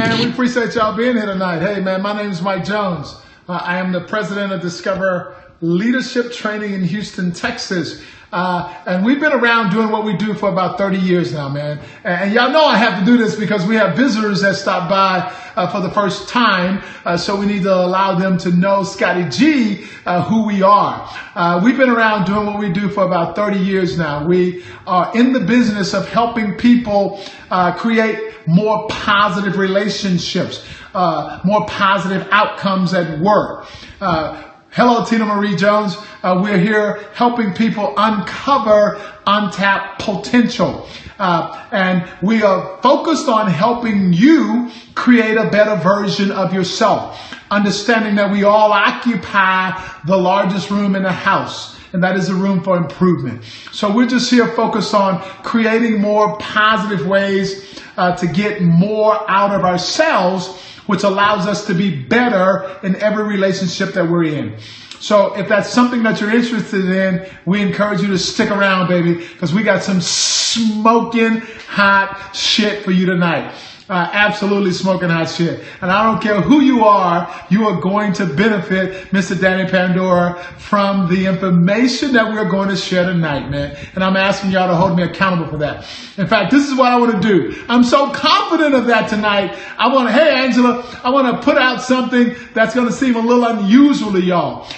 man. We appreciate y'all being here tonight. Hey, man, my name is Mike Jones. Uh, I am the president of Discover Leadership Training in Houston, Texas. Uh, and we've been around doing what we do for about 30 years now, man. And, and y'all know I have to do this because we have visitors that stop by uh, for the first time. Uh, so we need to allow them to know Scotty G, uh, who we are. Uh, we've been around doing what we do for about 30 years now. We are in the business of helping people uh, create more positive relationships, more positive outcomes at work. Hello, Tina Marie Jones. Uh, we're here helping people uncover untapped potential. Uh, and we are focused on helping you create a better version of yourself. Understanding that we all occupy the largest room in the house and that is a room for improvement. So we're just here focused on creating more positive ways uh, to get more out of ourselves which allows us to be better in every relationship that we're in. So if that's something that you're interested in, we encourage you to stick around, baby, because we got some smoking hot shit for you tonight. Uh, absolutely smoking hot shit. And I don't care who you are, you are going to benefit, Mr. Danny Pandora, from the information that we're going to share tonight, man. And I'm asking y'all to hold me accountable for that. In fact, this is what I want to do. I'm so confident of that tonight. I want to, hey, Angela, I want to put out something that's going to seem a little unusual to y'all.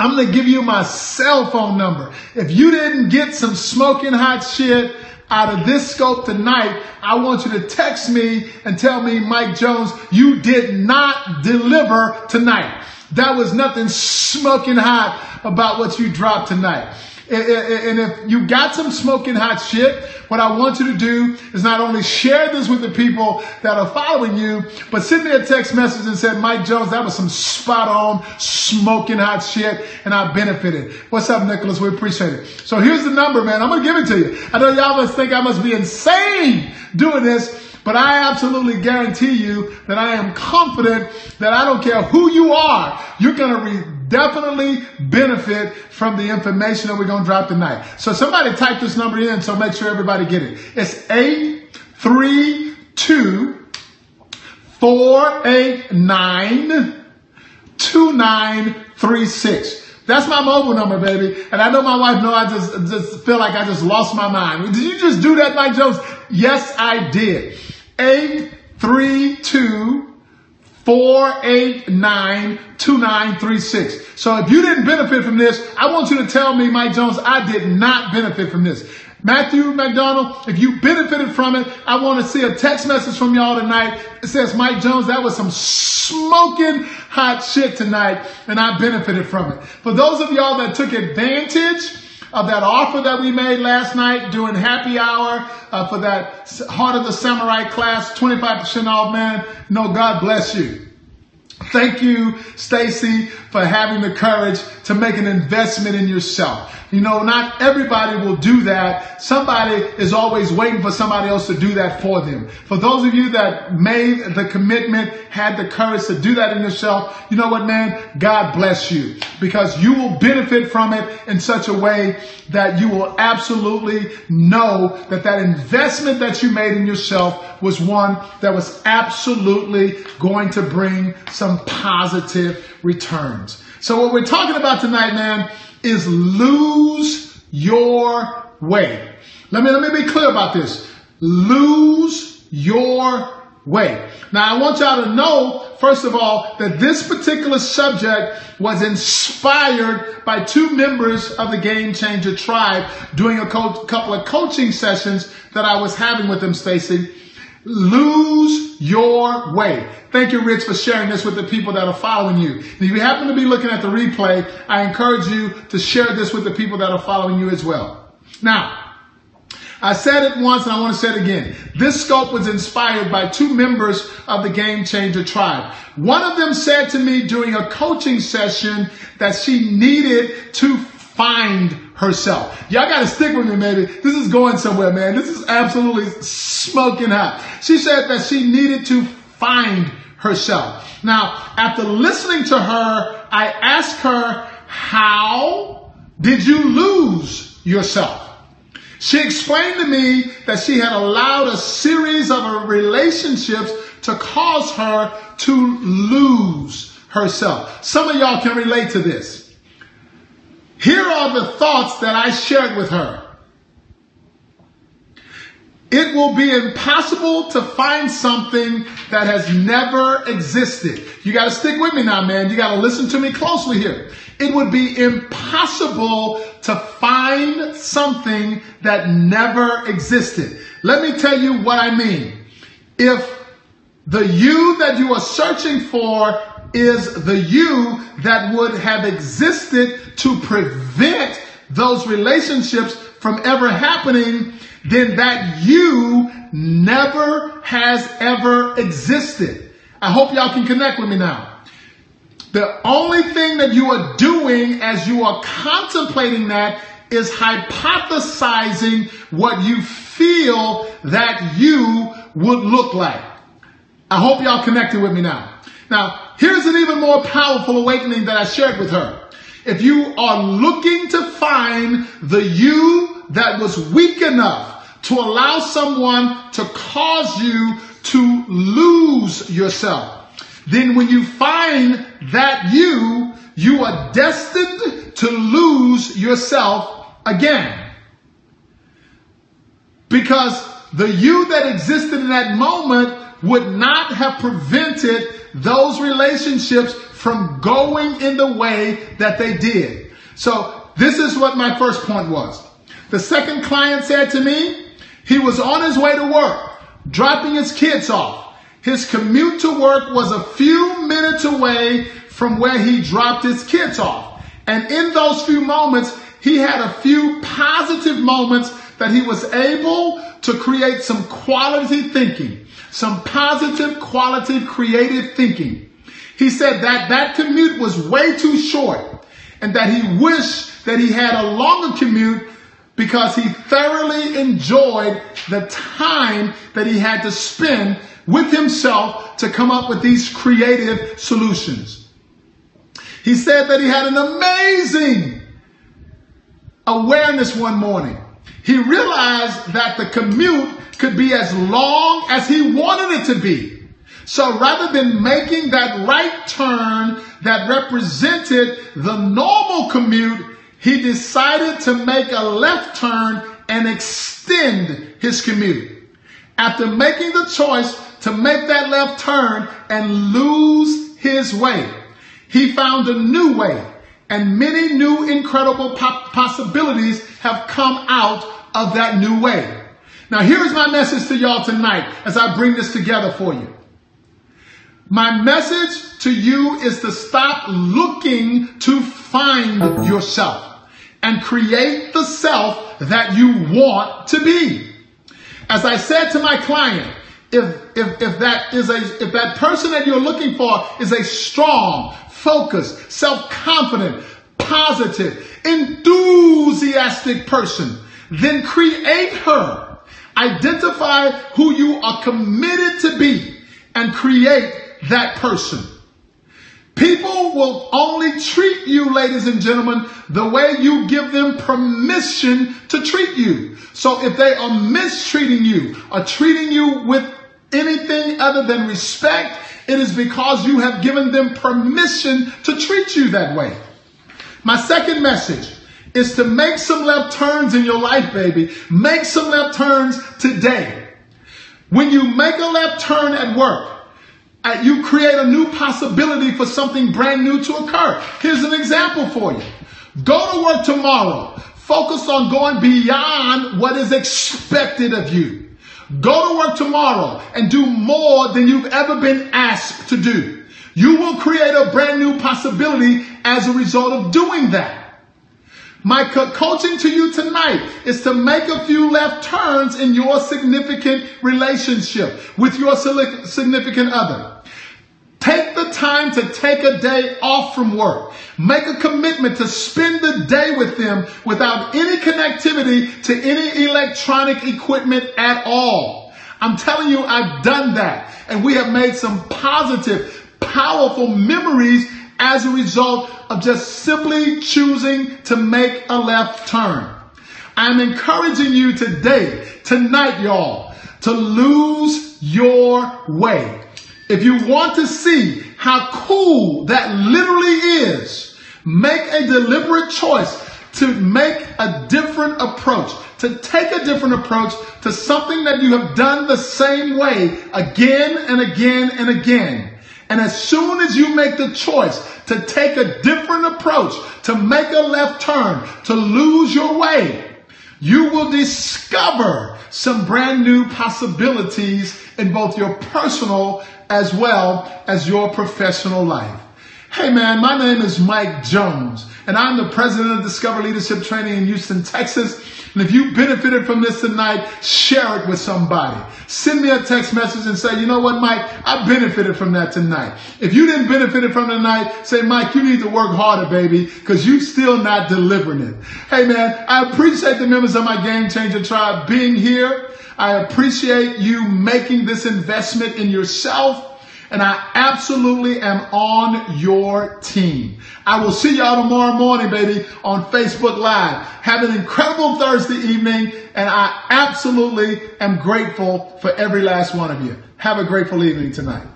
I'm going to give you my cell phone number. If you didn't get some smoking hot shit, out of this scope tonight, I want you to text me and tell me, Mike Jones, you did not deliver tonight. That was nothing smoking hot about what you dropped tonight. And if you got some smoking hot shit, what I want you to do is not only share this with the people that are following you, but send me a text message and say, Mike Jones, that was some spot on smoking hot shit and I benefited. What's up, Nicholas? We appreciate it. So here's the number, man. I'm going to give it to you. I know y'all must think I must be insane doing this, but I absolutely guarantee you that I am confident that I don't care who you are, you're going to re- definitely benefit from the information that we're going to drop tonight. So somebody type this number in so make sure everybody get it. It's 832 489 2936. That's my mobile number, baby. And I know my wife know I just, just feel like I just lost my mind. Did you just do that, Mike Jones? Yes, I did. 832 489 2936. So if you didn't benefit from this, I want you to tell me, Mike Jones, I did not benefit from this. Matthew McDonald, if you benefited from it, I want to see a text message from y'all tonight. It says, Mike Jones, that was some smoking hot shit tonight, and I benefited from it. For those of y'all that took advantage of that offer that we made last night during happy hour uh, for that Heart of the Samurai class, 25% off, man, no, God bless you. Thank you, Stacy, for having the courage to make an investment in yourself. You know, not everybody will do that. Somebody is always waiting for somebody else to do that for them. For those of you that made the commitment, had the courage to do that in yourself, you know what, man? God bless you because you will benefit from it in such a way that you will absolutely know that that investment that you made in yourself was one that was absolutely going to bring some positive returns. So what we're talking about tonight, man, is lose your way. Let me, let me be clear about this. Lose your way. Now I want y'all to know, first of all, that this particular subject was inspired by two members of the Game Changer tribe doing a co- couple of coaching sessions that I was having with them, Stacy. Lose your way. Thank you, Rich, for sharing this with the people that are following you. If you happen to be looking at the replay, I encourage you to share this with the people that are following you as well. Now, I said it once and I want to say it again. This scope was inspired by two members of the Game Changer tribe. One of them said to me during a coaching session that she needed to find herself. Y'all got to stick with me, baby. This is going somewhere, man. This is absolutely smoking hot. She said that she needed to find herself. Now, after listening to her, I asked her, how did you lose yourself? She explained to me that she had allowed a series of relationships to cause her to lose herself. Some of y'all can relate to this. Here are the thoughts that I shared with her. It will be impossible to find something that has never existed. You got to stick with me now, man. You got to listen to me closely here. It would be impossible to find something that never existed. Let me tell you what I mean. If the you that you are searching for is the you that would have existed to prevent those relationships from ever happening, then that you never has ever existed. I hope y'all can connect with me now. The only thing that you are doing as you are contemplating that is hypothesizing what you feel that you would look like. I hope y'all connected with me now. Now, here's an even more powerful awakening that I shared with her. If you are looking to find the you that was weak enough to allow someone to cause you to lose yourself, then when you find that you, you are destined to lose yourself again. Because the you that existed in that moment would not have prevented those relationships from going in the way that they did. So this is what my first point was. The second client said to me, he was on his way to work, dropping his kids off. His commute to work was a few minutes away from where he dropped his kids off. And in those few moments, he had a few positive moments that he was able to create some quality thinking, some positive, quality, creative thinking. He said that that commute was way too short and that he wished that he had a longer commute because he thoroughly enjoyed the time that he had to spend with himself to come up with these creative solutions. He said that he had an amazing awareness one morning. He realized that the commute could be as long as he wanted it to be. So rather than making that right turn that represented the normal commute, he decided to make a left turn and extend his commute. After making the choice to make that left turn and lose his way. He found a new way, and many new incredible possibilities have come out of that new way. Now, here's my message to y'all tonight as I bring this together for you. My message to you is to stop looking to find yourself and create the self that you want to be. As I said to my client, if, if, if that is a, if that person that you're looking for is a strong, focused, self-confident, positive, enthusiastic person, then create her. Identify who you are committed to be and create that person. People will only treat you, ladies and gentlemen, the way you give them permission to treat you. So if they are mistreating you, are treating you with anything other than respect, it is because you have given them permission to treat you that way. My second message is to make some left turns in your life, baby. Make some left turns today. When you make a left turn at work, uh, you create a new possibility for something brand new to occur. Here's an example for you. Go to work tomorrow. Focus on going beyond what is expected of you. Go to work tomorrow and do more than you've ever been asked to do. You will create a brand new possibility as a result of doing that. My co- coaching to you tonight is to make a few left turns in your significant relationship with your significant other. Take the time to take a day off from work. Make a commitment to spend the day with them without any connectivity to any electronic equipment at all. I'm telling you, I've done that. And we have made some positive, powerful memories as a result of just simply choosing to make a left turn. I'm encouraging you today, tonight, y'all, to lose your way. If you want to see how cool that literally is, make a deliberate choice to make a different approach, to take a different approach to something that you have done the same way again and again and again. And as soon as you make the choice to take a different approach, to make a left turn, to lose your way, you will discover some brand new possibilities in both your personal as well as your professional life. Hey man, my name is Mike Jones, and I'm the president of Discover Leadership Training in Houston, Texas. And if you benefited from this tonight, share it with somebody. Send me a text message and say, you know what, Mike, I benefited from that tonight. If you didn't benefit from tonight, say, Mike, you need to work harder, baby, because you still not delivering it. Hey man, I appreciate the members of my Game Changer Tribe being here. I appreciate you making this investment in yourself and I absolutely am on your team. I will see y'all tomorrow morning, baby, on Facebook Live. Have an incredible Thursday evening, and I absolutely am grateful for every last one of you. Have a grateful evening tonight.